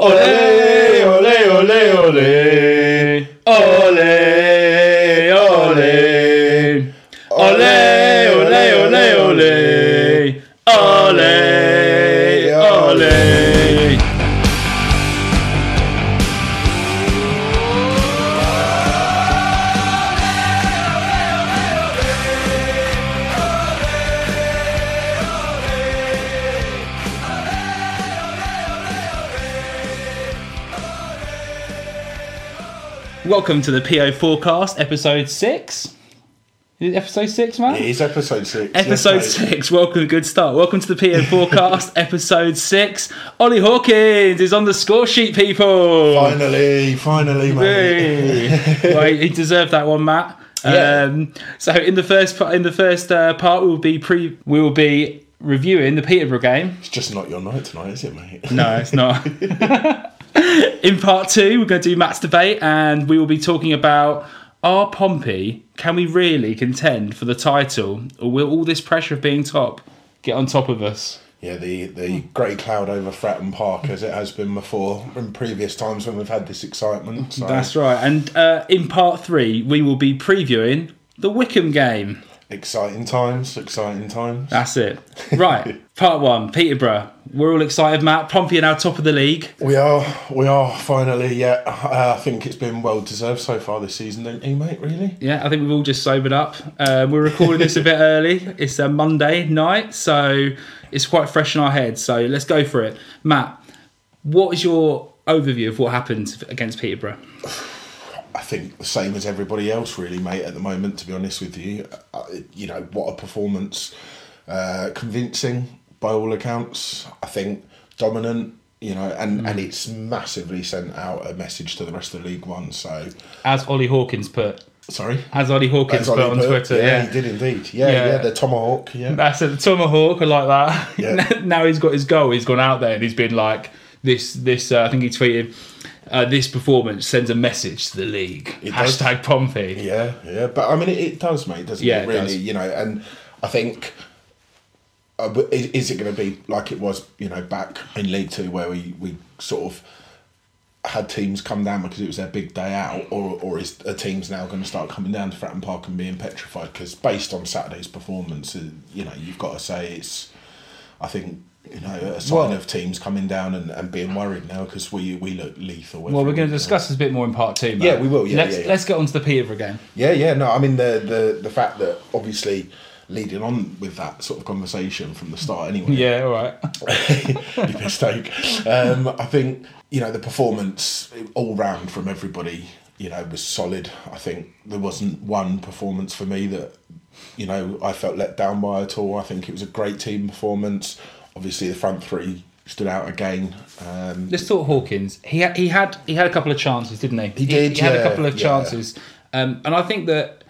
Oh, Ole, Welcome to the PO Forecast, episode six. Is it episode six, man? It is episode six. Episode yes, six. Welcome, good start. Welcome to the PO Forecast, episode six. Ollie Hawkins is on the score sheet, people. Finally, finally, mate. Well, he deserved that one, Matt. Yeah. Um, so in the first part, in the first uh, part, we will be pre, we will be reviewing the Peterborough game. It's just not your night tonight, is it, mate? No, it's not. In part two, we're going to do Matt's debate, and we will be talking about are Pompey, can we really contend for the title, or will all this pressure of being top get on top of us? Yeah, the, the grey cloud over Fratton Park, as it has been before in previous times when we've had this excitement. So That's right. And uh, in part three, we will be previewing the Wycombe game. Exciting times, exciting times. That's it. Right. part one, Peterborough. We're all excited, Matt. Pompey are now top of the league. We are, we are finally. Yeah, uh, I think it's been well deserved so far this season, don't you, mate? Really? Yeah, I think we've all just sobered up. Uh, we're recording this a bit early. It's a Monday night, so it's quite fresh in our heads. So let's go for it. Matt, what is your overview of what happened against Peterborough? Think the same as everybody else, really, mate. At the moment, to be honest with you, uh, you know what a performance, uh, convincing by all accounts. I think dominant, you know, and Mm. and it's massively sent out a message to the rest of the League One. So, As Ollie Hawkins put, sorry, as Ollie Hawkins As put on put, Twitter, yeah, yeah. he did indeed. Yeah, Yeah. yeah, the tomahawk. Yeah, That's a tomahawk. I like that. Yeah. now he's got his goal. He's gone out there and he's been like this. This uh, I think he tweeted. Uh, this performance sends a message to the league. It does. Hashtag Pompey. Yeah, yeah, but I mean, it, it does, mate, doesn't Yeah, it? it Really, does. you know, and I think. Uh, is, is it going to be like it was, you know, back in League Two, where we, we sort of had teams come down because it was their big day out, or or is a teams now going to start coming down to Fratton Park and being petrified? Because based on Saturday's performance, uh, you know, you've got to say it's, I think, you know, a sign Well- of teams coming down and, and being worried now because we we look lethal. Well, we're going to discuss this a bit more in part two. Matt. Yeah, we will, yeah, let's yeah, yeah. let's get on to the Peterborough game. Yeah, yeah, no, I mean the the the fact that obviously leading on with that sort of conversation from the start anyway. Yeah, all right. Big mistake. Um, I think you know the performance all round from everybody. You know was solid. I think there wasn't one performance for me that you know I felt let down by at all. I think it was a great team performance. Obviously, the front three stood out again. Um, Let's talk Hawkins. He had, he had he had a couple of chances, didn't he? He did, He, had a couple of yeah. chances, um, and I think that.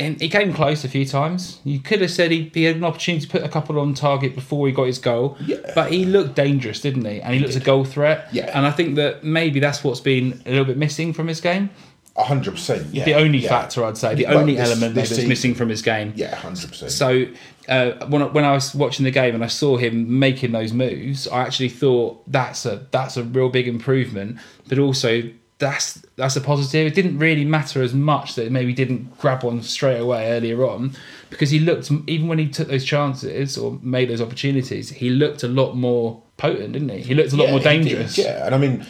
And he came close a few times. You could have said he, he had an opportunity to put a couple on target before he got his goal. Yeah. But he looked dangerous, didn't he? And he, looked a goal threat. Yeah. And I think that maybe that's what's been a little bit missing from his game. A hundred percent. Yeah. The only yeah. factor I'd say, the Well, only this- element this that's missing from his game. Yeah, hundred percent. So uh, when I, when I was watching the game and I saw him making those moves, I actually thought that's a that's a real big improvement. But also that's that's a positive. It didn't really matter as much that maybe he didn't grab one straight away earlier on because he looked even when he took those chances or made those opportunities, he looked a lot more potent, didn't he? He looked a lot more he did, dangerous. Yeah, and I mean,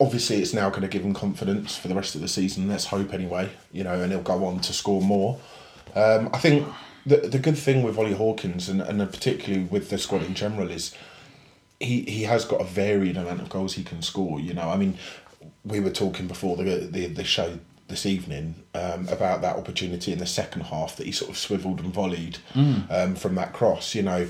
obviously, it's now going to give him confidence for the rest of the season. Let's hope anyway. You know, and he'll go on to score more. Um, I think the the good thing with Ollie Hawkins and and particularly with the squad in general is he he has got a varied amount of goals he can score. You know, I mean, we were talking before the the, the show this evening um, about that opportunity in the second half that he sort of swiveled and volleyed um, from that cross. You know,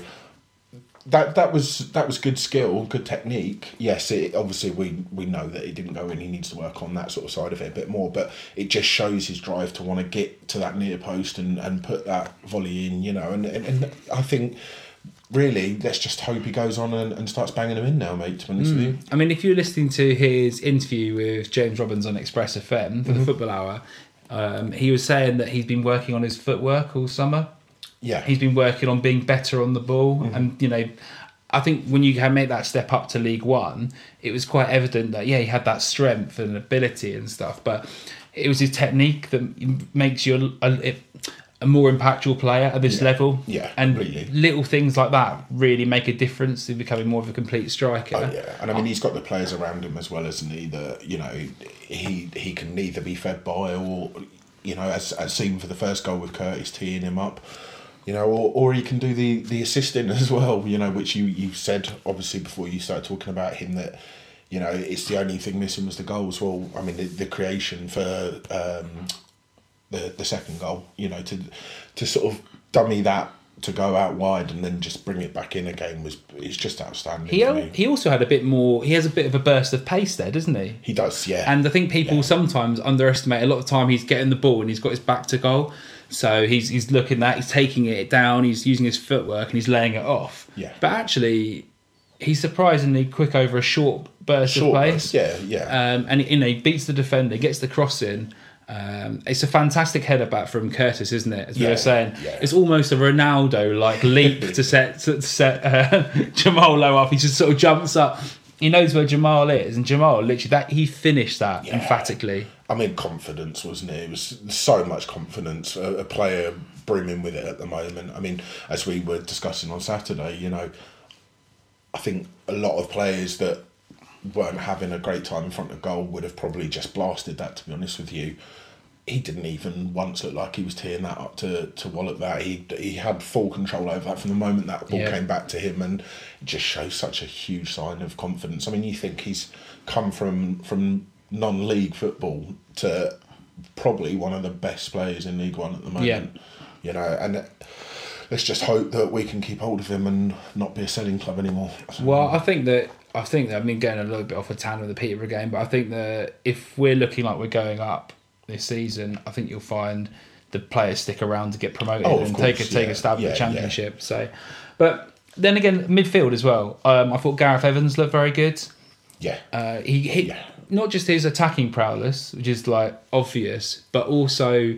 that that was that was good skill, good technique. Yes, it, obviously we we know that it didn't go in. He needs to work on that sort of side of it a bit more. But it just shows his drive to want to get to that near post and, and put that volley in. You know, and, and, and I think really let's just hope he goes on and, and starts banging them in now, mate. To be honest with you, I mean, if you're listening to his interview with James Robbins on Express FM for Mm-hmm. the Football Hour, um, he was saying that he's been working on his footwork all summer. Yeah, He's been working on being better on the ball, Mm-hmm. and you know, I think when you can make that step up to League One, it was quite evident that yeah, he had that strength and ability and stuff, but it was his technique that makes you a, a, a more impactful player at this Yeah. level. Yeah, and little things like that really make a difference in becoming more of a complete striker. Oh, yeah, and I mean he's got the players around him as well, hasn't he? That you know he he can neither be fed by or you know as as seen for the first goal with Curtis teeing him up, you know, or, or he can do the the assisting as well. You know, which you you said obviously before you started talking about him that. You know, it's the only thing missing was the goals. Well, I mean, the, the creation for um, the the second goal. You know, to to sort of dummy that to go out wide and then just bring it back in again was is just outstanding. He al- he also had a bit more. He has a bit of a burst of pace there, doesn't he? He does, yeah. And I think people Yeah. sometimes underestimate. A lot of time, he's getting the ball and he's got his back to goal, so he's he's looking that he's taking it down. He's using his footwork and he's laying it off. Yeah. But actually, he's surprisingly quick over a short burst Short of pace. burst, yeah, yeah. Um, and you know he beats the defender, gets the cross in. Um, it's a fantastic header back from Curtis, isn't it? As we were saying, yeah. it's almost a Ronaldo like leap to set to set uh, Jamal Lowe up. He just sort of jumps up. He knows where Jamal is, and Jamal literally that he finished that Yeah. emphatically. I mean, confidence, wasn't it? It was so much confidence. A, a player brimming with it at the moment. I mean, as we were discussing on Saturday, you know, I think a lot of players that weren't having a great time in front of goal would have probably just blasted that. To be honest with you, he didn't even once look like he was teeing that up to to wallop that. He he had full control over that from the moment that ball Yeah. came back to him, and it just shows such a huge sign of confidence. I mean, you think he's come from from non-league football to probably one of the best players in League One at the moment. Yeah. You know, and let's just hope that we can keep hold of him and not be a selling club anymore. Well, I think that I think that I mean getting a little bit off a tan with the Peterborough game, but I think that if we're looking like we're going up this season, I think you'll find the players stick around to get promoted Oh, and take a course, take yeah. a stab Yeah, at yeah. the championship. So, but then again, midfield as well. Um, I thought Gareth Evans looked very good. yeah, Uh, he hit Yeah. not just his attacking prowess, which is like obvious, but also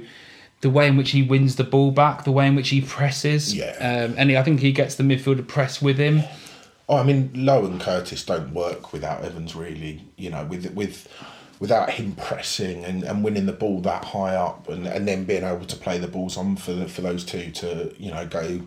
the way in which he wins the ball back, the way in which he presses. Yeah. Um, and he, I think he gets the midfield to press with him. Oh, I mean, Lowe and Curtis don't work without Evans, really. You know, with with without him pressing and, and winning the ball that high up, and, and then being able to play the balls on for the, for those two to you know go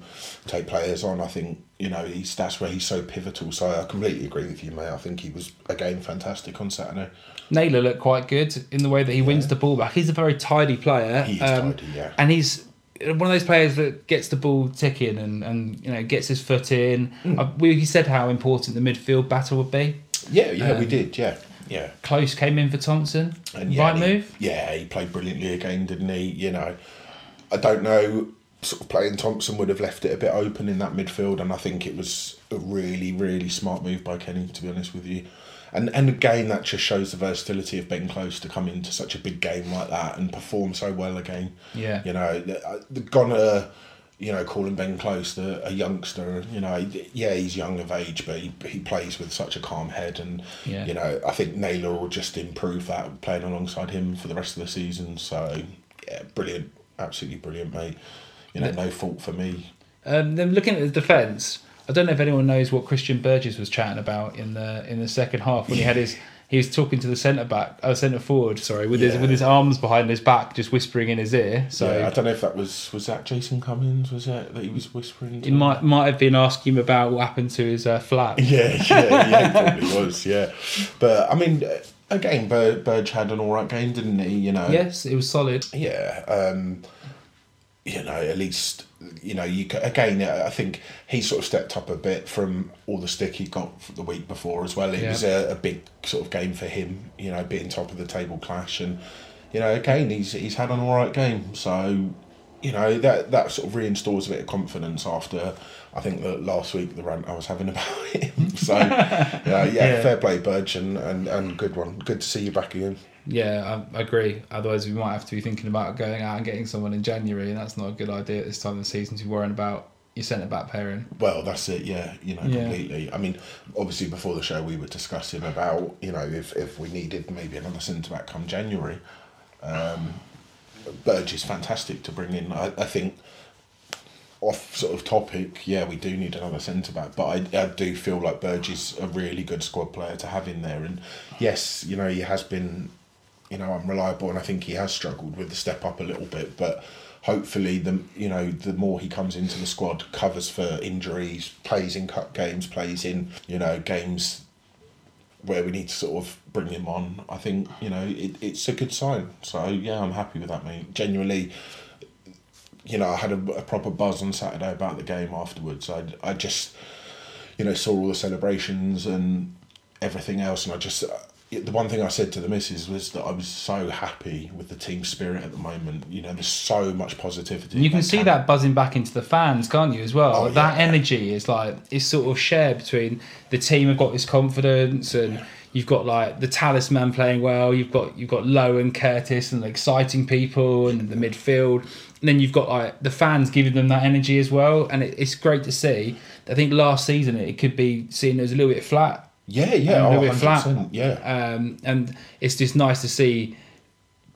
take players on. I think you know he's that's where he's so pivotal. So I completely agree with you, mate. I think he was again fantastic on Saturday. Naylor looked quite good in the way that he wins the ball back. He's a very tidy player. He is um, tidy, yeah. And he's one of those players that gets the ball ticking and, and you know gets his foot in. Hmm. Uh, we he said how important the midfield battle would be. Yeah, yeah, we Um, did. Yeah, yeah. Close came in for Thompson. And yeah, right he- move. Yeah, he played brilliantly again, didn't he? You know, I don't know. Sort of playing Thompson would have left it a bit open in that midfield, and I think it was a really, really smart move by Kenny. To be honest with you, and and again that just shows the versatility of Ben Close to come into such a big game like that and perform so well again. Yeah. you know, the, uh, the gonna. You know, calling Ben Close the, a youngster. You know, yeah, he's young of age, but he, he plays with such a calm head, and Yeah. you know, I think Naylor will just improve that playing alongside him for the rest of the season. So yeah, brilliant, absolutely brilliant, mate. You know, no fault for me. Um, then looking at the defence, I don't know if anyone knows what Christian Burgess was chatting about in the in the second half when he had his he was talking to the centre back, uh, centre forward, sorry, with his with his arms behind his back, just whispering in his ear. So yeah, I don't know if that was was that Jason Cummings. Was that that he was whispering? To He might might have been asking him about what happened to his uh, flat. Yeah, yeah, yeah, probably was. Yeah, but I mean, uh, again, Bur- Burge had an all right game, didn't he? You know. Yes, it was solid. yeah um you know at least you know you again i think he sort of stepped up a bit from all the stick he got the week before as well it Yeah. was a, a big sort of game for him you know being top of the table clash and you know again he's he's had an all right game so you know that that sort of reinstalls a bit of confidence after I think that last week the rant I was having about him. So yeah, yeah, Yeah. fair play, Budge, and, and, and good one. Good to see you back again. Yeah, I I agree. Otherwise, we might have to be thinking about going out and getting someone in January, and that's not a good idea at this time of the season to be worrying about your centre back pairing. Well, that's it. Yeah, you know, Yeah. completely. I mean, obviously, before the show, we were discussing about you know if if we needed maybe another centre back come January. Um, Burge is fantastic to bring in. I, I think off sort of topic, yeah, we do need another centre back, but I, I do feel like Burge is a really good squad player to have in there. And yes, you know, he has been, you know, unreliable, and I think he has struggled with the step up a little bit, but hopefully the you know the more he comes into the squad covers for injuries plays in cup games plays in you know games where we need to sort of bring him on i think you know it, it's a good sign. So yeah i'm happy with that mate. Genuinely you know i had a, a proper buzz on saturday about the game afterwards. I, I just you know saw all the celebrations and everything else and i just the one thing I said to the missus was that I was so happy with the team spirit at the moment. You know, there's so much positivity. You can see that buzzing back into the fans, can't you, as well? Oh, that yeah. energy is like, it's sort of shared between the team have got this confidence and you've got like the talisman playing well, you've got you've got Lowe and Curtis and the exciting people and the midfield. And then you've got like the fans giving them that energy as well. And it, it's great to see. I think last season it could be seen as a little bit flat Yeah, yeah, a oh, little bit flat. 100%, yeah. Um, and it's just nice to see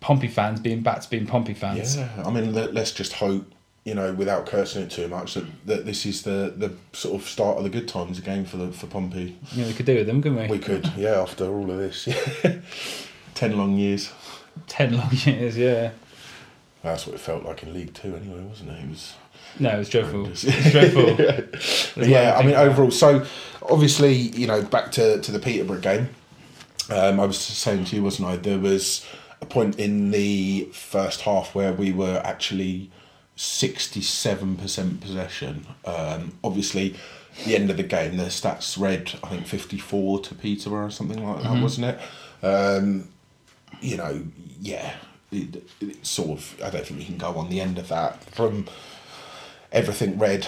Pompey fans being back to being Pompey fans. Yeah, I mean, let, let's just hope, you know, without cursing it too much, that, that this is the, the sort of start of the good times again for the for Pompey. Yeah, we could do with them, couldn't we? We could, yeah, after all of this, ten long years. Ten long years, yeah. That's what it felt like in League Two, anyway, wasn't it? It was. No, it was dreadful. It was dreadful. There's yeah, I mean, overall, so obviously, you know, back to, to the Peterborough game. Um, I was saying to you, wasn't I? There was a point in the first half where we were actually sixty-seven percent possession. Um, obviously, the end of the game, the stats read, I think, fifty-four to Peterborough or something like that, wasn't it? Um, you know, yeah, it, it sort of. I don't think you can go on the end of that from everything read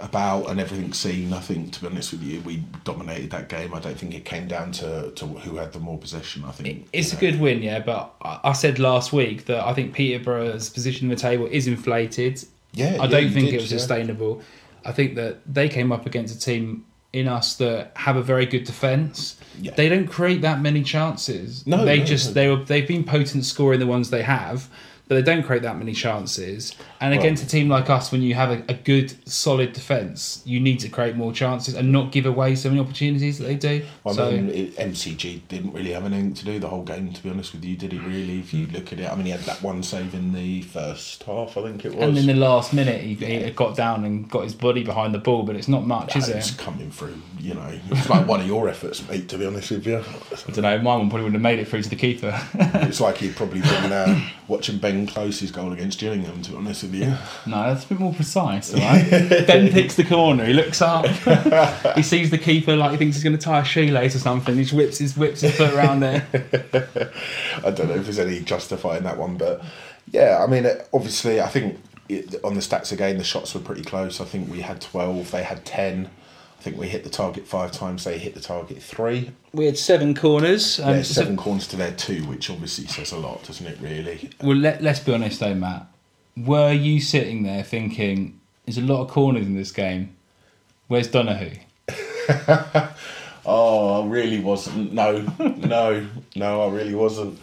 about and everything seen. I think, to be honest with you, we dominated that game. I don't think it came down to, to who had the more possession. I think It's a you know, good win, yeah, but I said last week that I think Peterborough's position in the table is inflated. Yeah, I yeah, don't think did, it was yeah. sustainable. I think that they came up against a team in us that have a very good defence. Yeah. They don't create that many chances. No, they no, just no. they were they've been potent scoring the ones they have, but they don't create that many chances. And against a team like us, when you have a, a good solid defence, you need to create more chances and not give away so many opportunities that they do. I so mean, it, MCG didn't really have anything to do the whole game. To be honest with you, did he really? If you look at it, I mean, he had that one save in the first half, I think it was. and in the last minute, he, he got down and got his body behind the ball, but it's not much, is And it's coming through, you know. It's like one of your efforts, mate. To be honest with you, I don't know. My one probably wouldn't have made it through to the keeper. it's like he'd probably been uh, watching Ben Close's goal against Gillingham. To be honest with you, No, that's a bit more precise, all right? ben picks the corner, he looks up, he sees the keeper like he thinks he's going to tie a shoelace or something, he just whips his, whips his foot around there. I don't know if there's any justifying that one, but yeah, I mean, obviously, I think it, on the stats again, the shots were pretty close. I think we had 12, they had 10. I think we hit the target five times, they hit the target three. We had seven corners. Um, Yeah, so- seven corners to their two, which obviously says a lot, doesn't it, really? well, let, let's be honest though, Matt. Were you sitting there thinking, there's a lot of corners in this game? Where's Donohue? Oh, I really wasn't. No, no, no, I really wasn't.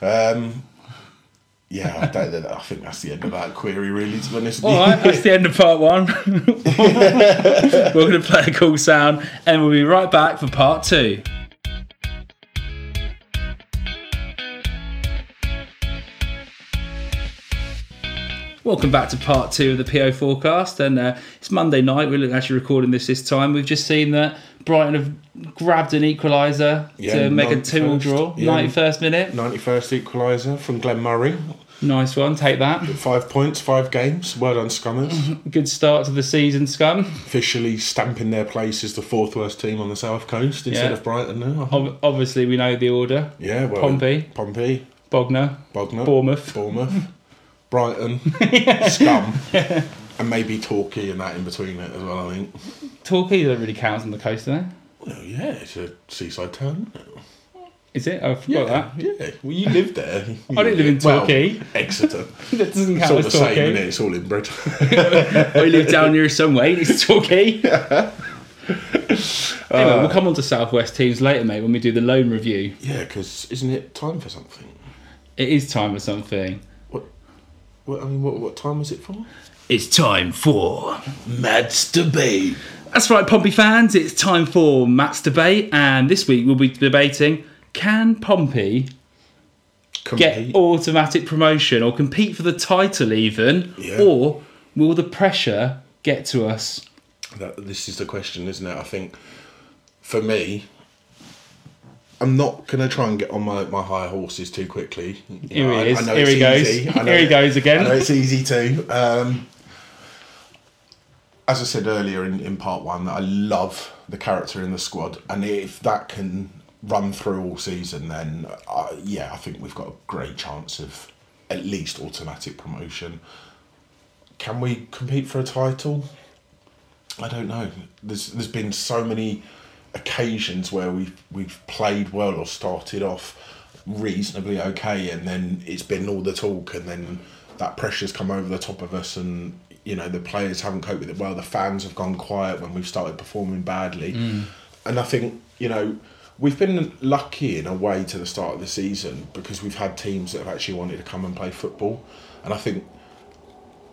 Um, yeah, I, don't, I think that's the end of that query, really, to be honest All right, that's the end of part one. We're going to play a cool sound and we'll be right back for part two. Welcome back to part two of the PO forecast, and uh, it's Monday night. We're actually recording this this time. We've just seen that Brighton have grabbed an equaliser Yeah, to make a 91st, two-all draw. yeah. Ninety-first minute, 91st equaliser from Glenn Murray. Nice one. Take that. Five points, five games. Well done, Scummers. Good start to the season, scum. Officially stamping their place as the fourth worst team on the south coast instead Yeah. of Brighton now. Ob- obviously, we know the order: Yeah, well, Pompey. Pompey, Bogner, Bognor, Bournemouth. Bournemouth, Brighton, Scum, and maybe Torquay and that in between it as well. I think. Torquay don't really count on the coast, do they? Well, yeah, it's a seaside town. Isn't it? Is it? I forgot that. Yeah, well, you lived there. I didn't live in Well, Torquay. Exeter. That doesn't count It's count all the as same, isn't it? It's all inbred. I live down here somewhere. It's Torquay. anyway, we'll uh, come on to Southwest teams later, mate, when we do the loan review. yeah, because isn't it time for something? It is time for something. What? What? I mean, what? What time was it for? It's time for. Matt's debate. That's right, Pompey fans. It's time for Matt's debate, and this week we'll be debating: Can Pompey get automatic promotion or compete for the title, even, Yeah. or will the pressure get to us? That, this is the question, isn't it? I think for me, I'm not going to try and get on my, my high horses too quickly. You Here he is. Here he goes. Here he goes again. I know it's easy too. Um, as I said earlier in, in part one, I love the character in the squad, and if that can run through all season, then uh, yeah, I think we've got a great chance of at least automatic promotion. Can we compete for a title? I don't know. There's there's been so many occasions where we've we've played well or started off reasonably okay, and then it's been all the talk, and then that pressure's come over the top of us, and you know the players haven't coped with it well. The fans have gone quiet when we've started performing badly, and I think you know we've been lucky in a way to the start of the season because we've had teams that have actually wanted to come and play football, and I think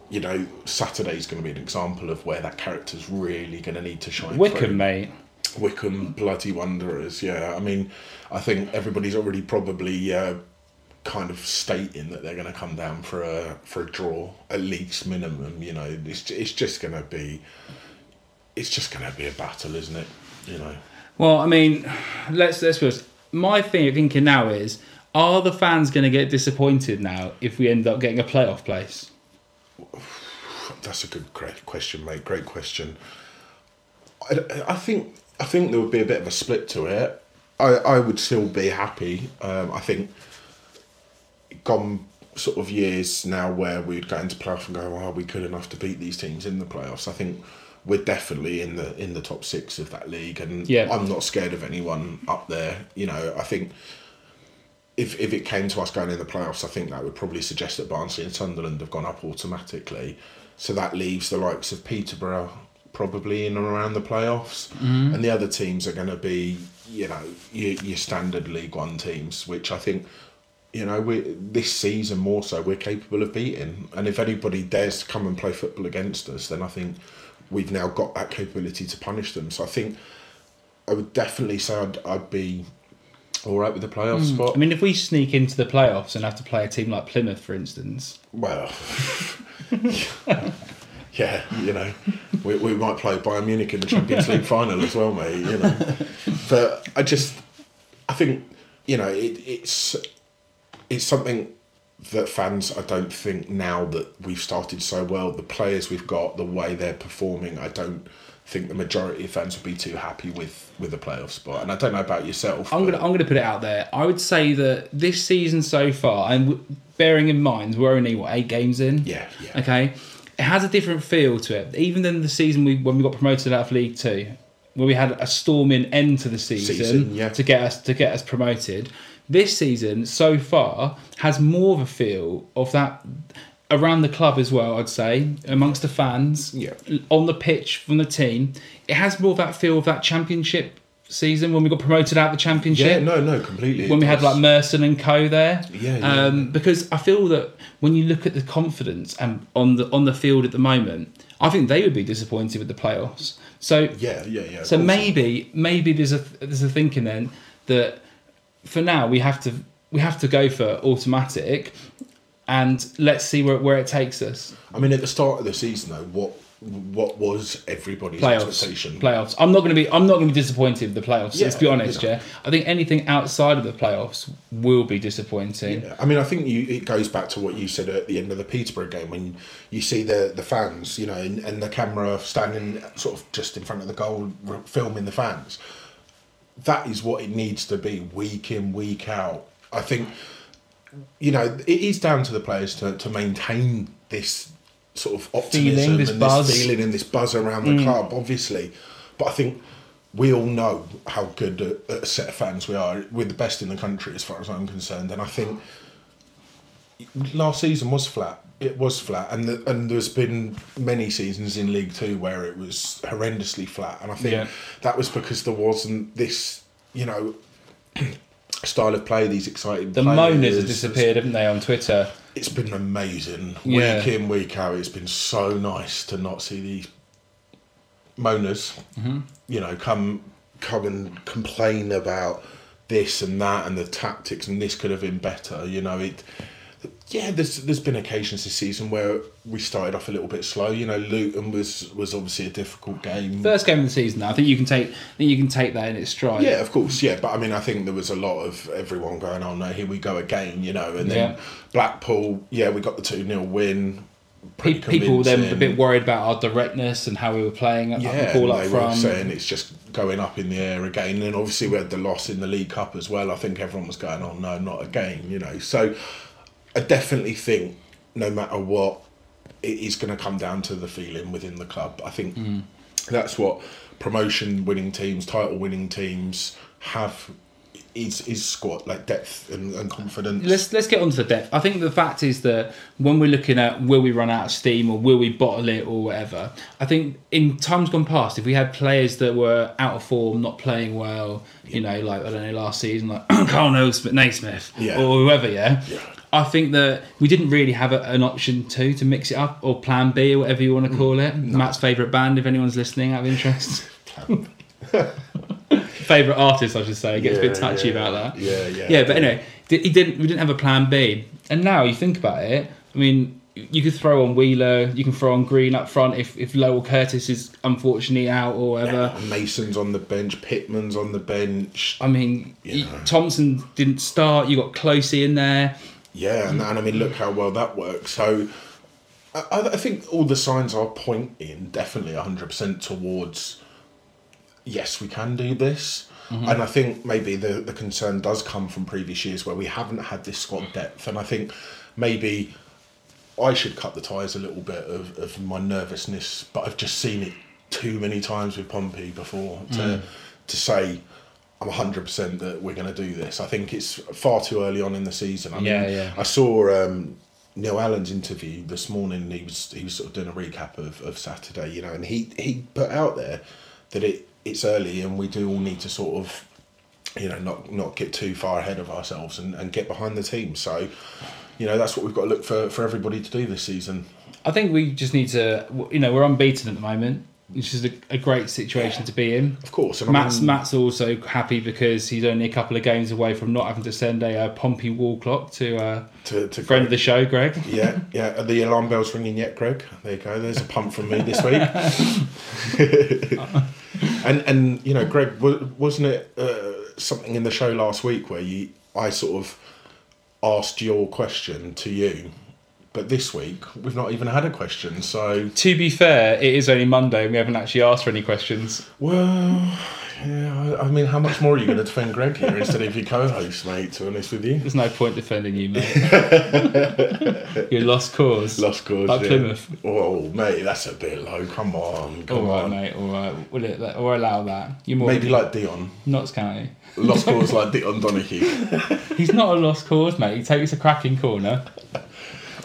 you know, Saturday's going to be an example of where that character's really going to need to shine. Wycombe, through. mate. Wycombe, bloody Wanderers. Yeah, I mean, I think everybody's already probably uh, kind of stating that they're going to come down for a for a draw at least minimum. You know, it's it's just going to be, it's just going to be a battle, isn't it? You know. Well, I mean, let's let's be honest. My thing thinking now is: Are the fans going to get disappointed now if we end up getting a playoff place? That's a good great question, mate. Great question. I, I think I think there would be a bit of a split to it. I, I would still be happy. Um, I think gone sort of years now where we'd go into playoff and go, "Oh, are we good enough to beat these teams in the playoffs?" I think we're definitely in the in the top six of that league, and Yeah. I'm not scared of anyone up there. You know, I think if if it came to us going in the playoffs, I think that would probably suggest that Barnsley and Sunderland have gone up automatically. So that leaves the likes of Peterborough probably in and around the playoffs, mm-hmm. and the other teams are going to be, you know, your, your standard League One teams, which I think, you know, we this season more so we're capable of beating. And if anybody dares to come and play football against us, then I think we've now got that capability to punish them. So I think I would definitely say I'd, I'd be all right with the playoff spot. Hmm. I mean, if we sneak into the playoffs and have to play a team like Plymouth, for instance, Well, yeah, you know, we, we might play Bayern Munich in the Champions League final as well, mate. You know, but I just, I think, you know, it, it's it's something that fans, I don't think now that we've started so well, the players we've got, the way they're performing, I don't think the majority of fans would be too happy with with the playoff spot. And I don't know about yourself. I'm gonna I'm gonna put it out there. I would say that this season so far, and bearing in mind we're only what eight games in. Yeah, yeah. Okay, it has a different feel to it. Even than the season we when we got promoted out of League Two, where we had a storming end to the season, Season, yeah. to get us to get us promoted. This season so far has more of a feel of that around the club as well. I'd say amongst the fans, Yeah. on the pitch from the team, it has more of that feel of that championship season when we got promoted out of the championship Yeah, no, no, completely. when we had like Merson and Co there. Yeah, yeah. Um, because I feel that when you look at the confidence and on the on the field at the moment, I think they would be disappointed with the playoffs. So Yeah, yeah, yeah. so maybe maybe there's a there's a thinking then that for now we have to we have to go for automatic, and let's see where where it takes us. I mean, at the start of the season, though, what what was everybody's Playoffs, expectation? playoffs. I'm not going to be. I'm not going to be disappointed with the playoffs. let's be honest, you know. yeah. I think anything outside of the playoffs will be disappointing. Yeah, I mean, I think you it goes back to what you said at the end of the Peterborough game when you see the the fans, you know, and, and the camera standing sort of just in front of the goal, filming the fans. That is what it needs to be week in week out. I think, you know, it is down to the players to to maintain this sort of optimism Feeling, this and buzz. this feeling and this buzz around the mm. club, obviously. But I think we all know how good a, a set of fans we are. We're the best in the country, as far as I'm concerned, and I think last season was flat. It was flat, and the, and there's been many seasons in League Two where it was horrendously flat, and I think Yeah. that was because there wasn't this, you know, style of play. These exciting The players. moaners have disappeared, haven't they, on Twitter? it's been amazing Yeah. week in week out. It's been so nice to not see these moaners, Mm-hmm. you know, come come and complain about this and that and the tactics and this could have been better. You know, it. Yeah, there's there's been occasions this season where we started off a little bit slow. You know, Luton was was obviously a difficult game. First game of the season. I think you can take. I think you can take that in its stride. Yeah, of course, yeah. But I mean, I think there was a lot of everyone going, "Oh no, here we go again," you know. And then Yeah. Blackpool, yeah, we got the two 0 win. Pe- people then a bit worried about our directness and how we were playing up Yeah, the ball and up they were saying it's just going up in the air again. And obviously we had the loss in the League Cup as well. I think everyone was going, "Oh no, not again," you know. So I definitely think no matter what, it is going to come down to the feeling within the club. I think Mm. that's what promotion winning teams, title winning teams have. Is is squad like depth and, and confidence. Let's let's get on to the depth. I think the fact is that when we're looking at will we run out of steam or will we bottle it or whatever, I think in times gone past, if we had players that were out of form, not playing well, you know, like I don't know, last season, like Kal Naismith, Naismith Yeah. or whoever, yeah. Yeah. I think that we didn't really have a, an option two to mix it up or plan B or whatever you want to mm. call it. Matt's favourite band, if anyone's listening out of interest. favourite artist, I should say. It gets a bit touchy yeah, about that. yeah, yeah. Yeah, but anyway, he didn't. We didn't have a plan B, and now you think about it. I mean, you could throw on Wheeler, you can throw on Green up front if if Lowell Curtis is unfortunately out or whatever. Mason's on the bench, Pitman's on the bench. I mean, Yeah. Thompson didn't start. You got Closey in there. Yeah, and, and I mean, look how well that works. So I, I think all the signs are pointing definitely 100% towards yes, we can do this. Mm-hmm. And I think maybe the, the concern does come from previous years where we haven't had this squad mm-hmm. depth. And I think maybe I should cut the ties a little bit of, of my nervousness, but I've just seen it too many times with Pompey before to mm. to say I'm 100% that we're going to do this. I think it's far too early on in the season. I mean, Yeah, yeah. I saw um, Neil Allen's interview this morning. He was he was sort of doing a recap of, of Saturday, you know, and he he put out there that it it's early and we do all need to sort of you know not not get too far ahead of ourselves and, and get behind the team. So you know that's what we've got to look for for everybody to do this season. I think we just need to. You know, we're unbeaten at the moment, which is a, a great situation to be in. Of course, and I Matt's mean- Matt's also happy because he's only a couple of games away from not having to send a uh, Pompey wall clock to uh, to, to friend of the show, Greg. Yeah, yeah. Are the alarm bells ringing yet, Greg? There you go. There's a pump from me this week. and and you know, Greg, wasn't it uh, something in the show last week where you I sort of asked your question to you, but this week we've not even had a question. So To be fair, it is only Monday and we haven't actually asked for any questions. well. Yeah, I I mean, how much more are you going to defend Greg here instead of your co-host, mate? To be honest with you, There's no point defending you, mate. You're lost cause. lost cause. Like yeah. Plymouth. Oh, mate, that's a bit low. Come on, come All right, on. mate. All right. Will it? Or allow that? You're more Maybe like Dion. Notts County. Lost cause like Dion Donohue. He's not a lost cause, mate. He takes a cracking corner.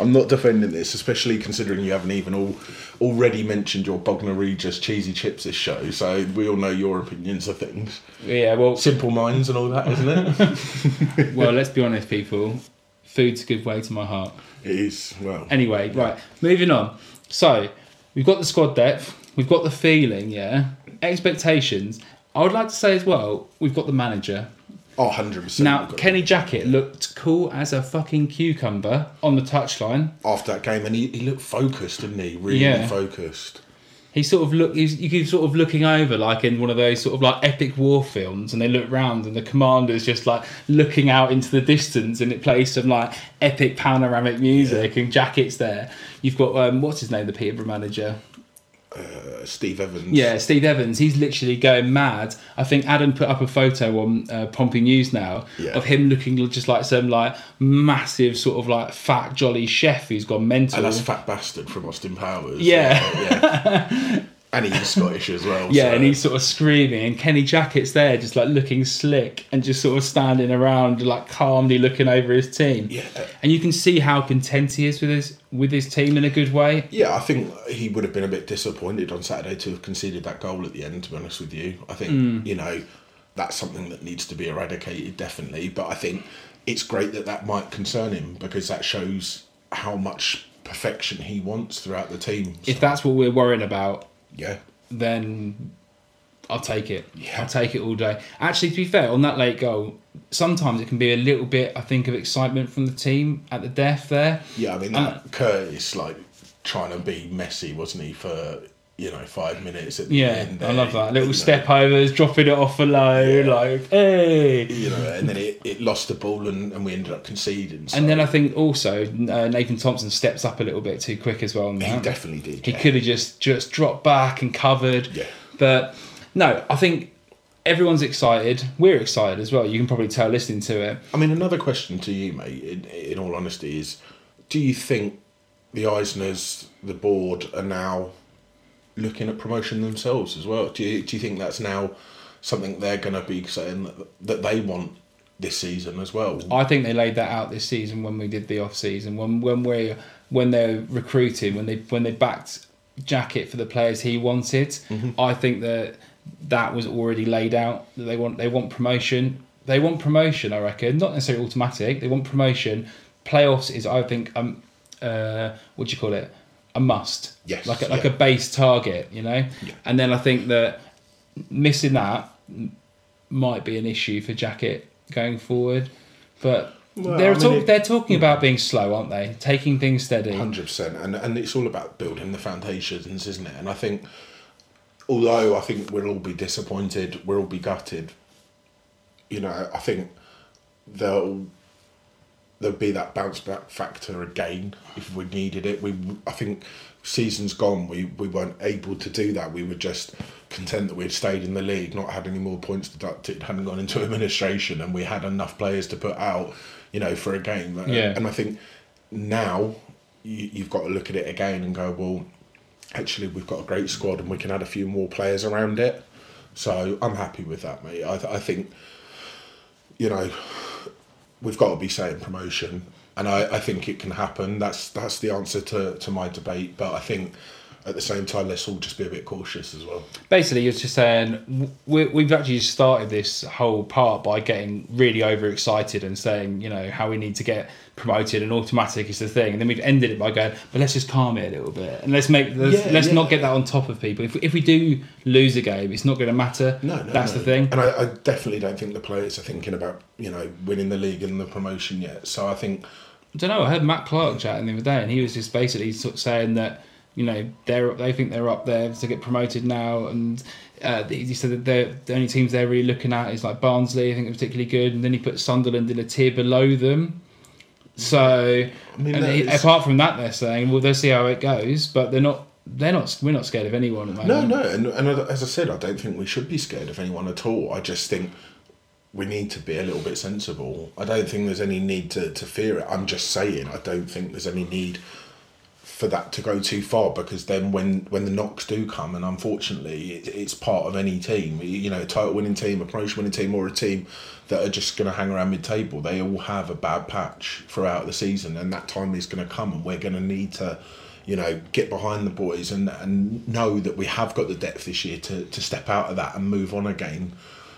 I'm not defending this, especially considering you haven't even all already mentioned your Bognor Regis cheesy chips this show. So we all know your opinions of things. Yeah. Well, Simple minds and all that, isn't it? well. Let's be honest, people. Food's a good way to my heart. it is. Well, Anyway, right, moving on. So, we've got the squad depth, we've got the feeling, yeah. Expectations. I would like to say as well, we've got the manager. Oh, 100%. Now, Kenny Jackett looked cool as a fucking cucumber on the touchline. After that game, and he, he looked focused, didn't he? Really Yeah. focused. He sort of look. He's, you keep sort of looking over like in one of those sort of like epic war films, and they look round, and the commander's just like looking out into the distance, and it plays some like epic panoramic music, and Jackett's there. You've got um, what's his name, the Peterborough manager. Uh, Steve Evans. Yeah, Steve Evans. He's literally going mad. I think Adam put up a photo on uh, Pompey News now Yeah. of him looking just like some like massive sort of like fat jolly chef who's gone mental. And that's Fat Bastard from Austin Powers. Yeah. yeah. and he's Scottish as well. Yeah, so- and he's sort of screaming, and Kenny Jackett's there, just like looking slick and just sort of standing around, like calmly looking over his team. Yeah. and you can see how content he is with his with his team in a good way. Yeah, I think he would have been a bit disappointed on Saturday to have conceded that goal at the end, to be honest with you. I think, hmm. you know, that's something that needs to be eradicated, definitely. But I think it's great that that might concern him because that shows how much perfection he wants throughout the team. If that's what we're worrying about, yeah, then I'll take it. Yeah. I'll take it all day. Actually, to be fair, on that late goal, sometimes it can be a little bit, I think, of excitement from the team at the death there. yeah. I mean, Um, that Curtis like trying to be messy, wasn't he, for you know five minutes at the Yeah, end? I love that. Little know. step overs, dropping it off a low, like, hey. You know, and then it, it lost the ball and, and we ended up conceding. So And then I think also uh, Nathan Thompson steps up a little bit too quick as well. He that. definitely did. He yeah. could have just just dropped back and covered. Yeah. But no, I think everyone's excited. We're excited as well. You can probably tell listening to it. I mean, another question to you, mate. In, in all honesty, is do you think the Eisners, the board, are now looking at promotion themselves as well? Do you do you think that's now something they're going to be saying that, that they want this season as well? I think they laid that out this season when we did the off season when when we when they're recruiting when they when they backed Jackett for the players he wanted. Mm-hmm. I think that that was already laid out that they want they want promotion. They want promotion. I reckon not necessarily automatic. They want promotion. Playoffs is I think um uh what do you call it a must. Yes, like a, like yeah. a base target. You know. And then I think that missing that might be an issue for Jackett going forward. But Well, they're I mean, talk, it- they're talking about being slow, aren't they? Taking things steady. Hundred percent, and and it's all about building the foundations, isn't it? And I think, although I think we'll all be disappointed, we'll all be gutted. You know, I think there'll there'll be that bounce back factor again if we needed it. We, I think, seasons gone, we we weren't able to do that. We were just content that we'd stayed in the league, not had any more points deducted, hadn't gone into administration, and we had enough players to put out, you know, for a game. Uh, yeah. And I think now you, you've got to look at it again and go, well, actually, we've got a great squad and we can add a few more players around it. So I'm happy with that, mate. I, th- I think, you know, we've got to be saying promotion, and I, I think it can happen. That's that's the answer to, to my debate. But I think at the same time, let's all just be a bit cautious as well. Basically, you're just saying we, we've actually started this whole part by getting really overexcited and saying, you know, how we need to get promoted and automatic is the thing, and then we've ended it by going, but let's just calm it a little bit and let's make let's, Yeah, let's yeah. not get that on top of people. If, if we do lose a game, it's not going to matter. No, no, that's no. the thing. And I, I definitely don't think the players are thinking about you know winning the league and the promotion yet. So I think I don't know. I heard Matt Clarke chatting the other day, and he was just basically sort of saying that you know they're they think they're up there to get promoted now, and uh, he said that the only teams they're really looking at is like Barnsley. I think they're particularly good, and then he put Sunderland in a tier below them. So, I mean, and he- is- apart from that, they're saying, well, they'll see how it goes, but they're not. They're not. We're not scared of anyone at the No, no, and, and as I said, I don't think we should be scared of anyone at all. I just think we need to be a little bit sensible. I don't think there's any need to, to fear it. I'm just saying, I don't think there's any need for that to go too far because then when, when the knocks do come, and unfortunately it, it's part of any team, you know, a title winning team, a promotion winning team, or a team that are just going to hang around mid table, they all have a bad patch throughout the season, and that time is going to come, and we're going to need to you know, get behind the boys and, and know that we have got the depth this year to, to step out of that and move on again.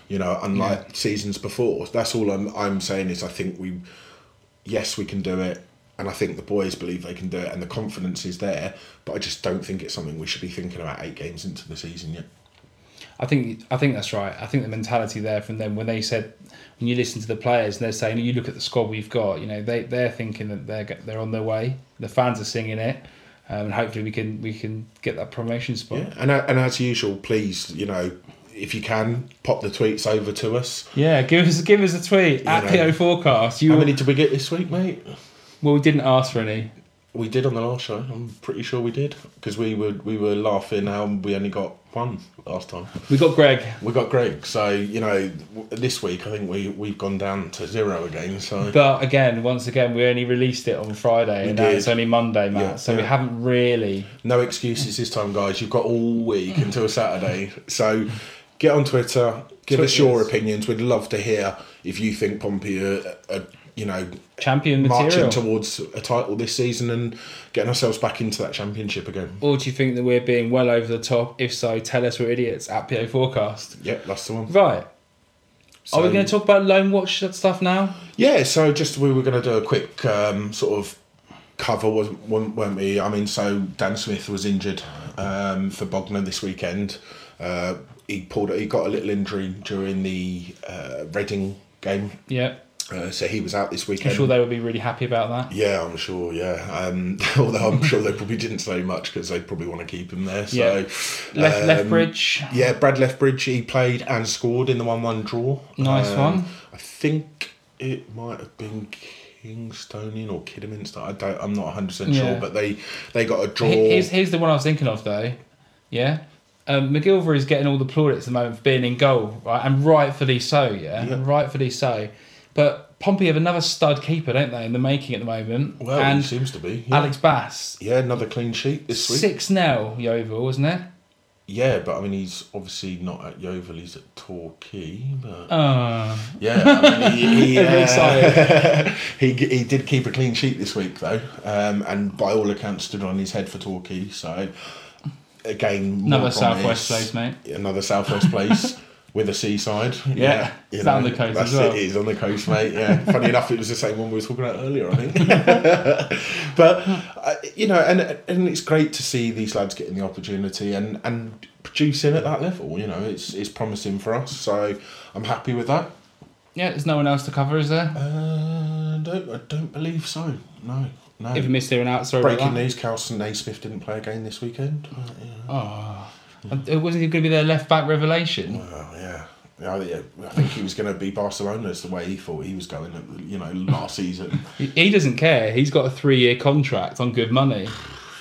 You know, unlike seasons before. That's all I'm I'm saying is I think we yes, we can do it and I think the boys believe they can do it and the confidence is there, but I just don't think it's something we should be thinking about eight games into the season yet. I think I think that's right. I think the mentality there from them when they said when you listen to the players and they're saying you look at the squad we've got, you know they they're thinking that they're they're on their way. The fans are singing it, um, and hopefully we can we can get that promotion spot. Yeah. And and as usual, please, you know, if you can, pop the tweets over to us. Yeah, give us give us a tweet at know. PO Forecast. You How many did we get this week, mate? Well, we didn't ask for any. We did on the last show. I'm pretty sure we did because we were we were laughing how we only got one last time. We got Greg. We got Greg, so you know this week I think we we've gone down to zero again. So But again, once again, we only released it on Friday, We and now it's only Monday, Matt. Yeah, so we haven't really. no excuses this time, guys. You've got all week until Saturday. So get on Twitter, give us your Twitters. opinions. We'd love to hear if you think Pompey are, are you know Champion marching material. towards a title this season and getting ourselves back into that championship again. Or do you think that we're being well over the top? If so, tell us we're idiots at PO Forecast. Yep, that's the one. Right. So- Are we going to talk about Loan Watch stuff now? Yeah, so just we were going to do a quick um, sort of cover wasn't weren't weren't we? I mean, so Dan Smith was injured um, for Bognor this weekend. Uh, he pulled he got a little injury during the uh, Reading game, Yeah. Uh, so he was out this weekend. I'm sure they would be really happy about that. Yeah, I'm sure. Yeah, um, although I'm sure they probably didn't say much because they probably want to keep him there. So, Yeah. Left um, Lethbridge. Yeah, Brad Lethbridge. He played and scored in the one-one draw. Nice Um, one. I think it might have been Kingstonian or Kidderminster. I don't. I'm not 100 percent Yeah. sure, but they they got a draw. He- Here's, here's the one I was thinking of though. Yeah. Um, McGilver is getting all the plaudits at the moment for being in goal, right? And rightfully so, yeah? Yeah. Rightfully so. But Pompey have another stud keeper, don't they, in the making at the moment? well, and it seems to be. Yeah. Alex Bass. Yeah, another clean sheet this week. 6 0 Yeovil, wasn't it? Yeah, but I mean, he's obviously not at Yeovil. He's at Torquay, but Oh. Yeah, I mean, he, he, uh, he he did keep a clean sheet this week though, um, and by all accounts stood on his head for Torquay. So again, more Another. Southwest place, mate. Another southwest place with a seaside. Yeah, you it's on the coast that's as well. It is on the coast, mate. Yeah, funny enough, it was the same one we were talking about earlier, I think. but uh, you know, and and it's great to see these lads getting the opportunity and and producing at that level. You know, it's it's promising for us. So I'm happy with that. Yeah, there's no one else to cover, is there? Uh, don't, I don't believe so. No, no. if you missed and out, sorry Breaking about that. news: Kal Naismith didn't play again this weekend. Uh, yeah. Oh. It wasn't going to be their left back revelation. Well, yeah. I think he was going to be Barcelona's the way he thought he was going. You know, last season, He- He doesn't care. He's got a three year contract on good money.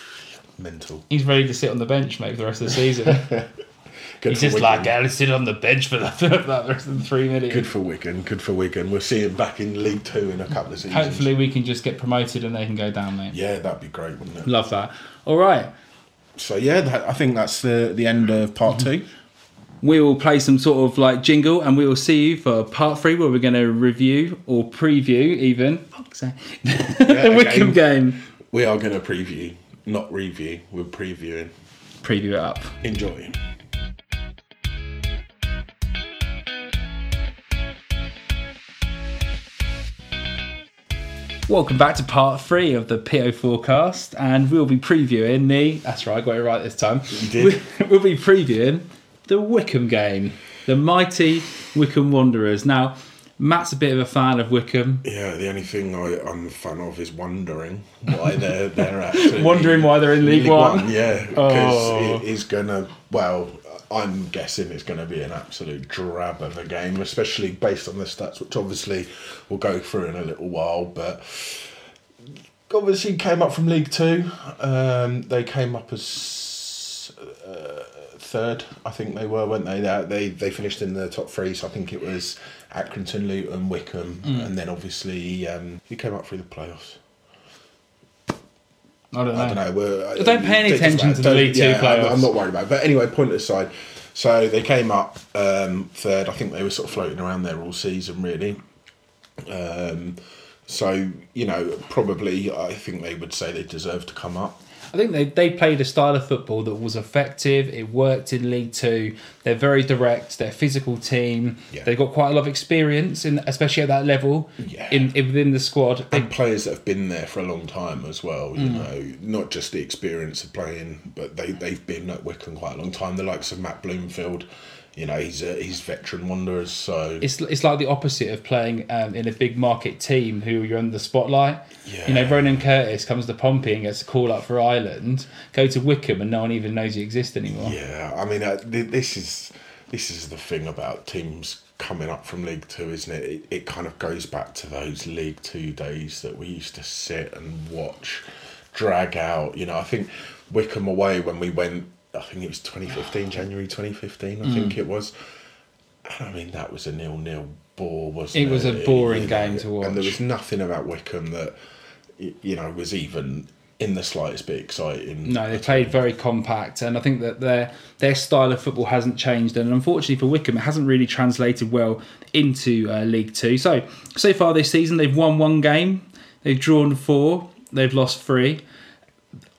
mental. He's ready to sit on the bench, mate, for the rest of the season. Good He's just Wigan. like, I'll sit on the bench for the, for the rest of the three minutes. Good for Wigan. Good for Wigan. We'll see him back in League Two in a couple of seasons. Hopefully, we can just get promoted and they can go down, mate. Yeah, that'd be great, wouldn't it? Love that. All right. So yeah, that, I think that's the the end of part two. We will play some sort of like jingle and we will see you for part three where we're going to review or preview even fuck's sake, the Wycombe game. We are going to preview, not review. We're previewing. Preview it up. Enjoy. Welcome back to part three of the PO forecast, and we'll be previewing the. That's right, I got it right this time. You did. We'll be previewing the Wycombe game, the mighty Wycombe Wanderers. Now, Matt's a bit of a fan of Wycombe, Yeah, the only thing I, I'm a fan of is wondering why they're they're actually wondering why they're in League, One. Yeah, because Oh. it is gonna. Well, I'm guessing it's going to be an absolute drab of a game, especially based on the stats, which obviously we'll go through in a little while. But obviously came up from League Two. Um, they came up as uh, third, I think they were, weren't they? They they finished in the top three. So I think it was Accrington, Luton, Wycombe, and then obviously um, who came up through the playoffs. I don't know. I don't know. We're, Don't pay any attention to the League Two yeah, I'm- I'm, not worried about it. But anyway, point aside. So they came up um, third. I think they were sort of floating around there all season, really. Um, so you know, probably I think they would say they deserve to come up. I think they, they played a style of football that was effective. It worked in League Two. They're very direct. They're a physical team. Yeah. They've got quite a lot of experience, in especially at that level, Yeah. in, in within the squad. They, And players that have been there for a long time as well. Mm. You know, not just the experience of playing, but they they've been at Wycombe quite a long time. The likes of Matt Bloomfield. You know, he's a, he's veteran wanderers. So it's it's like the opposite of playing um, in a big market team who you're under the spotlight. yeah. You know. Ronan Curtis comes to Pompey and gets a call up for Ireland. Go to Wycombe and no one even knows you exist anymore. Yeah, I mean, uh, th- this is this is the thing about teams coming up from League Two, isn't it? it? It kind of goes back to those League Two days that we used to sit and watch, drag out. You know, I think Wycombe away when we went. I think it was twenty fifteen, January twenty fifteen. I Mm. think it was. And I mean, that was a nil nil bore, wasn't it? It was a boring You know, game to watch. and there was nothing about Wycombe that you know was even in the slightest bit exciting. No, they played very compact, and I think that their their style of football hasn't changed. And unfortunately for Wycombe, it hasn't really translated well into uh, League Two. So so far this season, they've won one game, they've drawn four, they've lost three.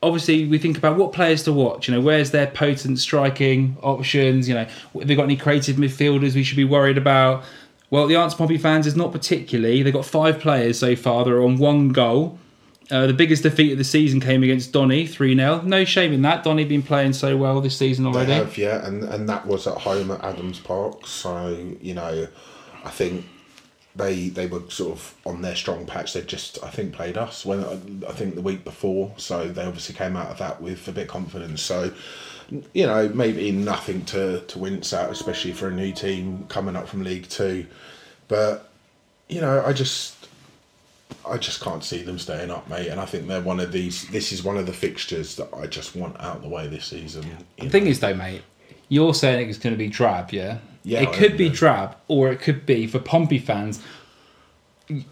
Obviously, we think about what players to watch. You know, where's their potent striking options? You know, have they got any creative midfielders we should be worried about? Well, the answer, Pompey fans, is not particularly. They've got five players so far. They're on one goal. Uh, the biggest defeat of the season came against Donny, 3 0. No shame in that. Donny been playing so well this season They already. have, yeah, and and that was at home at Adams Park. So you know, I think they they were sort of on their strong patch. They just I think played us when I think the week before. So they obviously came out of that with a bit of confidence. So you know, maybe nothing to to wince at, especially for a new team coming up from League Two. But you know, I just. I just can't see them staying up, mate. And I think they're one of these. This is one of the fixtures that I just want out of the way this season. The thing is, though, mate, you're saying it's going to be drab, yeah? Yeah, It I could be yeah. drab, or it could be, for Pompey fans,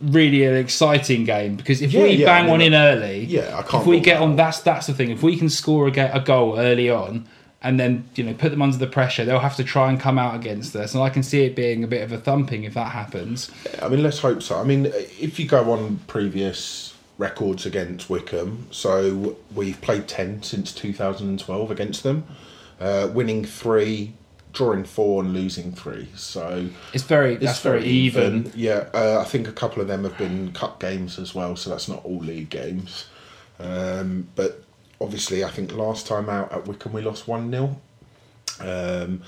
really an exciting game because if Yeah, we yeah, bang I mean, one in early, yeah, I can't if we get on, that's that's the thing. If we can score a, a goal early on and then you know put them under the pressure, they'll have to try and come out against us, and I can see it being a bit of a thumping if that happens. I mean, let's hope so. I mean, if you go on previous records against Wycombe, so we've played 10 since 2012 against them, uh, winning three, drawing four, and losing three. So It's very it's that's very even. Yeah, uh, I think a couple of them have been cup games as well, so that's not all league games. Um, but obviously, I think last time out at Wycombe we lost 1 0. Um,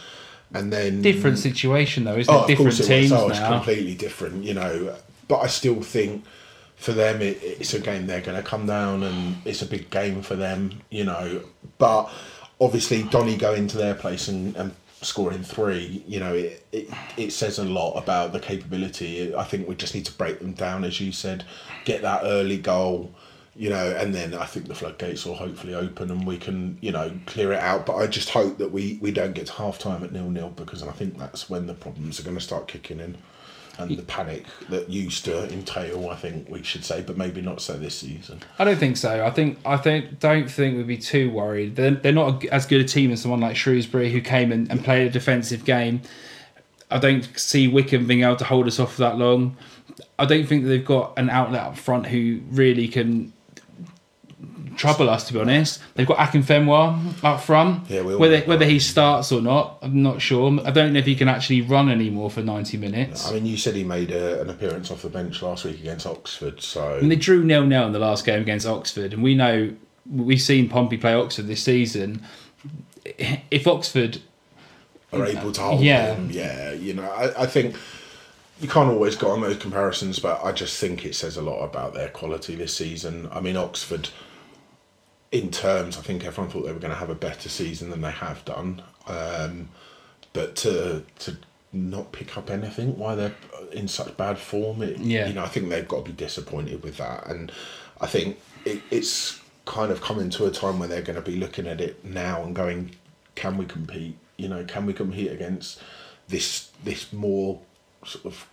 and then Different situation though, isn't Oh, it? Different it teams. Oh, it's now. completely different, you know. But I still think for them, it, it's a game they're going to come down, and it's a big game for them, you know. But obviously, Donny going to their place and, and scoring three, you know, it, it it says a lot about the capability. I think we just need to break them down, as you said, get that early goal. You know, and then I think the floodgates will hopefully open and we can, you know, clear it out. But I just hope that we, we don't get to half time at nil nil because I think that's when the problems are going to start kicking in and the panic that used to entail. I think we should say, but maybe not so this season. I don't think so. I think I think don't think we'd be too worried. They're, they're not as good a team as someone like Shrewsbury who came and, and played a defensive game. I don't see Wycombe being able to hold us off for that long. I don't think they've got an outlet up front who really can trouble us. To be honest, they've got Akinfenwa up front. Yeah, we all whether whether he starts or not, I'm not sure. I don't know if he can actually run anymore for 90 minutes. I mean, you said he made a, an appearance off the bench last week against Oxford, so And they drew nil nil in the last game against Oxford, and we know we've seen Pompey play Oxford this season. If Oxford, are able to hold Yeah. him. Yeah, you know, I, I think you can't always go on those comparisons, but I just think it says a lot about their quality this season. I mean, Oxford, in terms, I think everyone thought they were going to have a better season than they have done. Um, but to to not pick up anything, why they're in such bad form, it, Yeah. you know, I think they've got to be disappointed with that. And I think it, it's kind of coming to a time where they're going to be looking at it now and going, can we compete? You know, can we compete against this this more sort of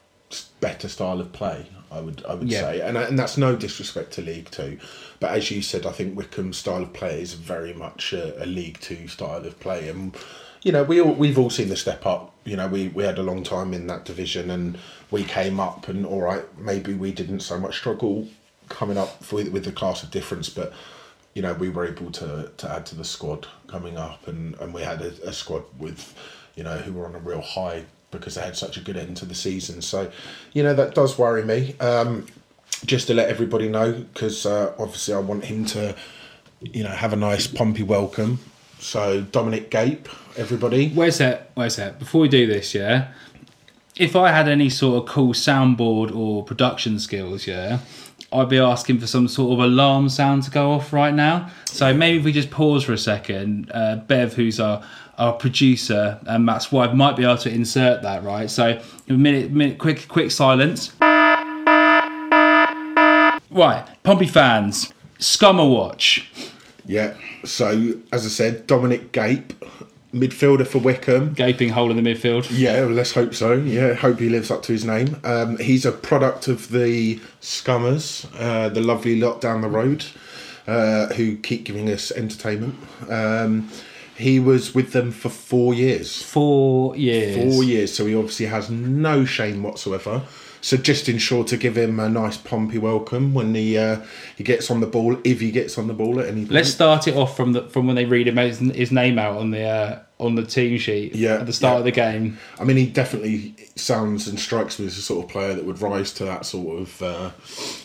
better style of play? I would I would Yeah. say, and and that's no disrespect to League Two, but as you said, I think Wycombe's style of play is very much a, a League Two style of play, and you know we all, we've all seen the step up. You know, we we had a long time in that division, and we came up, and all right, maybe we didn't so much struggle coming up with with the class of difference, but you know, we were able to, to add to the squad coming up, and, and we had a, a squad with, you know, who were on a real high because they had such a good end to the season. So, you know, that does worry me. Um, just to let everybody know, because uh, obviously I want him to, you know, have a nice Pompey welcome. So Dominic Gape, everybody. where's that? Where's that? Before we do this, yeah. If I had any sort of cool soundboard or production skills, yeah, I'd be asking for some sort of alarm sound to go off right now. So maybe if we just pause for a second, uh, Bev, who's our our producer, and Matt's wife, might be able to insert that, right? So a minute, minute, quick, quick silence. Right, Pompey fans, Scummer Watch. Yeah. So as I said, Dominic Gape, midfielder for Wycombe. Gaping hole in the midfield. Yeah, well, let's hope so. Yeah, hope he lives up to his name. Um, he's a product of the Scummers, uh, the lovely lot down the road, uh, who keep giving us entertainment. Um, he was with them for four years. Four years. Four years, so he obviously has no shame whatsoever. So just ensure to give him a nice Pompey welcome when he uh, he gets on the ball, if he gets on the ball at any point. Let's start it off from the from when they read him his, his name out on the uh, on the team sheet Yeah, at the start yeah. of the game. I mean, he definitely sounds and strikes me as the sort of player that would rise to that sort of, uh,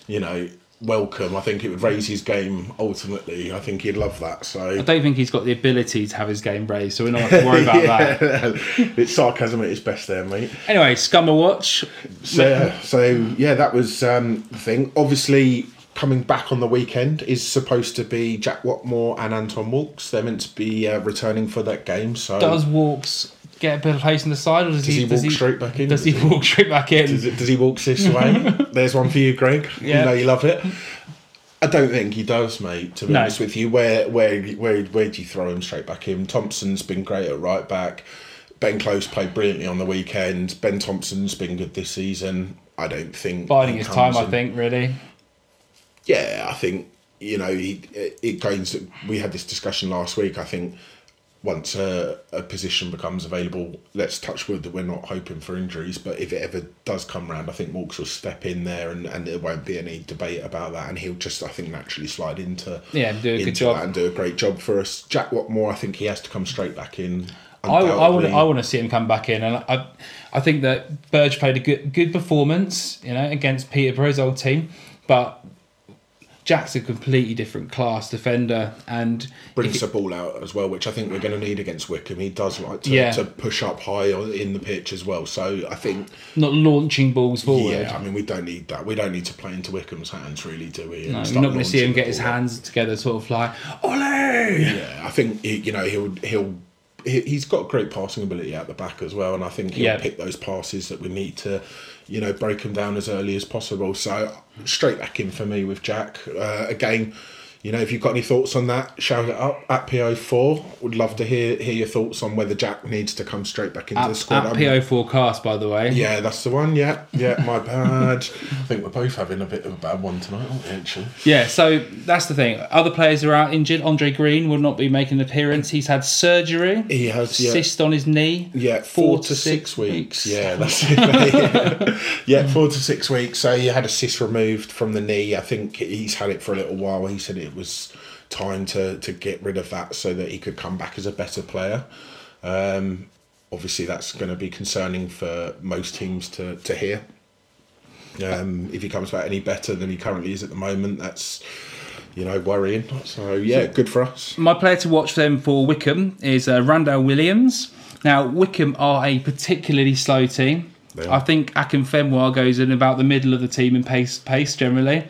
you know, welcome. I think it would raise his game ultimately. I think he'd love that. So I don't think he's got the ability to have his game raised, so we're not going to worry about that. it's sarcasm at its best there, mate. Anyway, Scummer Watch. So, so yeah, that was um, the thing. Obviously, coming back on the weekend is supposed to be Jack Whatmough and Anton Walkes. They're meant to be uh, returning for that game. So Does Walkes get a bit of place in the side, or does, Does he, he does walk he straight back in? Does he walk straight back in? Does, it, does he walk this way? There's one for you, Greg. Yeah. You know you love it. I don't think he does, mate. To be No. honest with you, where where where where do you throw him straight back in? Thompson's been great at right back. Ben Close played brilliantly on the weekend. Ben Thompson's been good this season. I don't think Biding his time, I think, really. Yeah, I think you know he it goes. We had this discussion last week. I think once a, a position becomes available, let's touch wood that we're not hoping for injuries. But if it ever does come round, I think Walkes will step in there, and, and there won't be any debate about that. And he'll just, I think, naturally slide into Yeah, do a good job. that and do a great job for us. Jack Whatmough, I think he has to come straight back in. I, I want. I want to see him come back in, and I I think that Burge played a good good performance, you know, against Peterborough's old team, but Jack's a completely different class defender, and brings the ball out as well, which I think we're going to need against Wycombe. He does like to, Yeah. to push up high in the pitch as well. So I think not launching balls forward. Yeah, I mean, we don't need that. We don't need to play into Wycombe's hands, really, do we? No, you're not going to see him get his ball up. hands together, sort of like, ole! Yeah, I think he, you know he'll he'll he- he's got great passing ability at the back as well, and I think he'll Yeah. pick those passes that we need to, you know, break him down as early as possible. So straight back in for me with Jack uh, again. You know, if you've got any thoughts on that, shout it up at PO4. Would love to hear hear your thoughts on whether Jack needs to come straight back into the squad. at I'm- PO forecast, by the way. Yeah, that's the one. Yeah, yeah, my bad. I think we're both having a bit of a bad one tonight, aren't we, actually? Yeah, so that's the thing. Other players are out injured. Andre Green will not be making an appearance. He's had surgery. He has, yeah. cyst on his knee. Yeah, four, to six, weeks. Yeah, that's it. mate. yeah, four to six weeks. So he had a cyst removed from the knee. I think he's had it for a little while. He said it was time to to get rid of that so that he could come back as a better player. Um, obviously, that's going to be concerning for most teams to to hear. Um, if he comes back any better than he currently is at the moment, that's you know worrying. So yeah, good for us. My player to watch them for Wycombe is uh, Randall Williams. Now, Wycombe are a particularly slow team. I think Akinfenwa goes in about the middle of the team in pace, pace generally.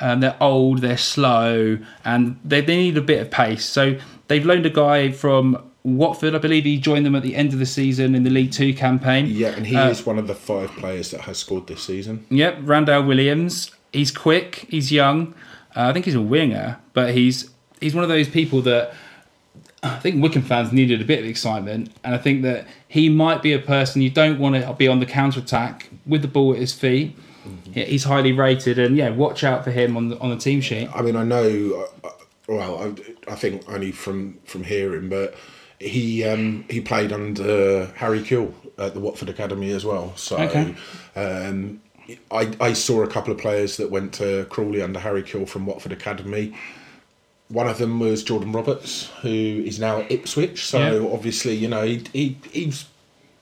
Um, they're old, they're slow, and they, they need a bit of pace. So they've loaned a guy from Watford. I believe he joined them at the end of the season in the League Two campaign. Yeah, and he Uh, is one of the five players that has scored this season. Yep, Randall Williams. He's quick. He's young. Uh, I think he's a winger, but he's he's one of those people that I think Wycombe fans needed a bit of excitement, and I think that he might be a person you don't want to be on the counter attack with the ball at his feet. Yeah, he's highly rated, and yeah, watch out for him on the on the team sheet. I mean, I know. uh, Well, I, I think only from from hearing, but he um, he played under Harry Kewell at the Watford Academy as well. So Okay. um, I I saw a couple of players that went to Crawley under Harry Kewell from Watford Academy. One of them was Jordan Roberts, who is now at Ipswich. So Yeah. obviously, you know, he he he's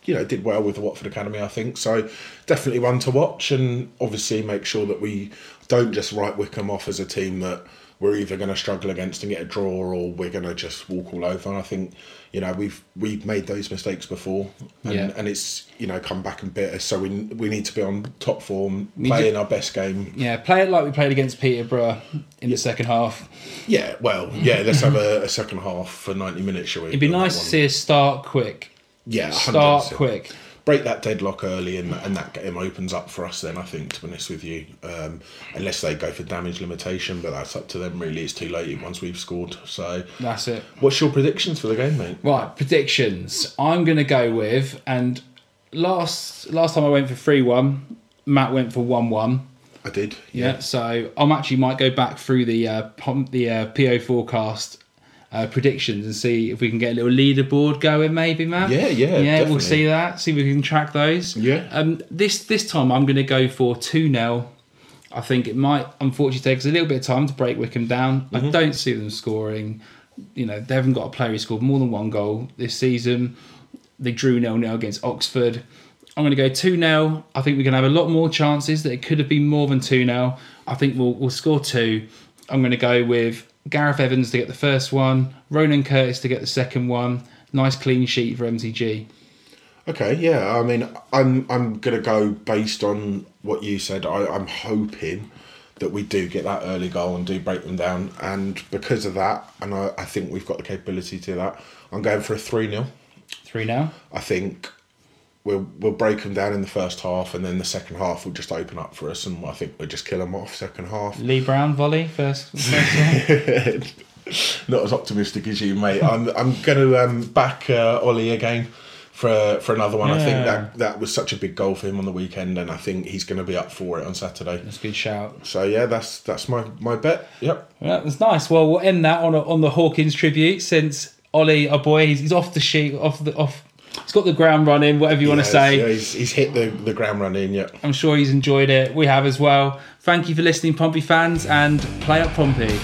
you know did well with the Watford Academy, I think. So definitely one to watch, and obviously make sure that we don't just write Wycombe off as a team that we're either going to struggle against and get a draw, or we're going to just walk all over. And I think you know we've we've made those mistakes before, and, Yeah. and it's you know come back and bit us. So we we need to be on top form, We playing our best game. Yeah, play it like we played against Peterborough in the second half. Yeah, well, yeah. Let's have a, a second half for ninety minutes, shall we? It'd be nice to see us start quick. Yeah, Start 100%. quick. break that deadlock early and, and that game opens up for us then I think to be honest with you um, unless they go for damage limitation but that's up to them really it's too late once we've scored so That's it. what's your predictions for the game mate Right, predictions. I'm going to go with, and last last time I went for three one, Matt went for one one. I did Yeah, so I'm actually might go back through the uh, pom- the uh, PO forecast uh, predictions and see if we can get a little leaderboard going, maybe, Matt. Yeah, yeah, yeah. definitely. We'll see that. See if we can track those. Yeah. Um, this this time I'm going to go for two 0 I think it might unfortunately take us a little bit of time to break Wycombe down. Mm-hmm. I don't see them scoring. You know, they haven't got a player who scored more than one goal this season. They drew nil nil against Oxford. I'm going to go 2 0. I think we're going to have a lot more chances that it could have been more than 2 0. I think we'll, we'll score two. I'm going to go with Gareth Evans to get the first one, Ronan Curtis to get the second one. Nice clean sheet for MTG. Okay, yeah. I mean, I'm I'm gonna go based on what you said. I, I'm hoping that we do get that early goal and do break them down, and because of that, and I, I think we've got the capability to do that. I'm going for a three 0 3 0. I think we'll we'll break them down in the first half, and then the second half will just open up for us, and I think we'll just kill them off second half. Lee Brown volley first. first. Not as optimistic as you, mate. I'm I'm going to um, back uh, Ollie again for for another one. I think that that was such a big goal for him on the weekend, and I think he's going to be up for it on Saturday. That's a good shout. So yeah, that's that's my my bet. Yep. Yeah, that's nice. Well, we'll end that on a, on the Hawkins tribute since Ollie, our boy, he's, he's off the sheet, off the off. He's got the ground running, whatever you want to say. yeah, he's, he's hit the, the ground running. Yep. I'm sure he's enjoyed it. We have as well. Thank you for listening, Pompey fans, and play up Pompey.